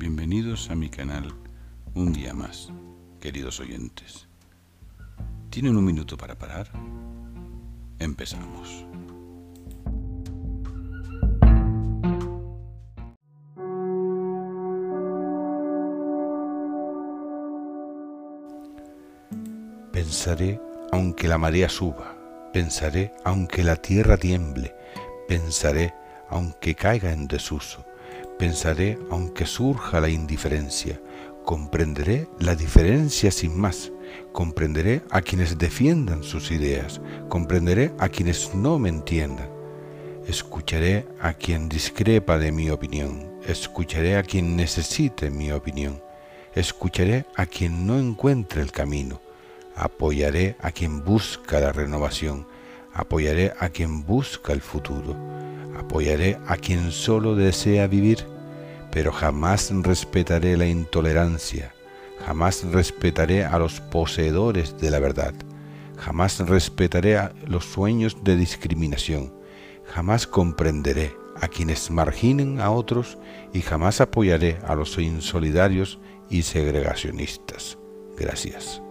Bienvenidos a mi canal un día más, queridos oyentes. ¿Tienen un minuto para parar? Empezamos. Pensaré aunque la marea suba, pensaré aunque la tierra tiemble, pensaré aunque caiga en desuso, pensaré aunque surja la indiferencia, comprenderé la diferencia sin más, comprenderé a quienes defiendan sus ideas, comprenderé a quienes no me entiendan, escucharé a quien discrepa de mi opinión, escucharé a quien necesite mi opinión, escucharé a quien no encuentre el camino, apoyaré a quien busca la renovación, apoyaré a quien busca el futuro, apoyaré a quien solo desea vivir, pero jamás respetaré la intolerancia, jamás respetaré a los poseedores de la verdad, jamás respetaré a los sueños de discriminación, jamás comprenderé a quienes marginen a otros y jamás apoyaré a los insolidarios y segregacionistas. Gracias.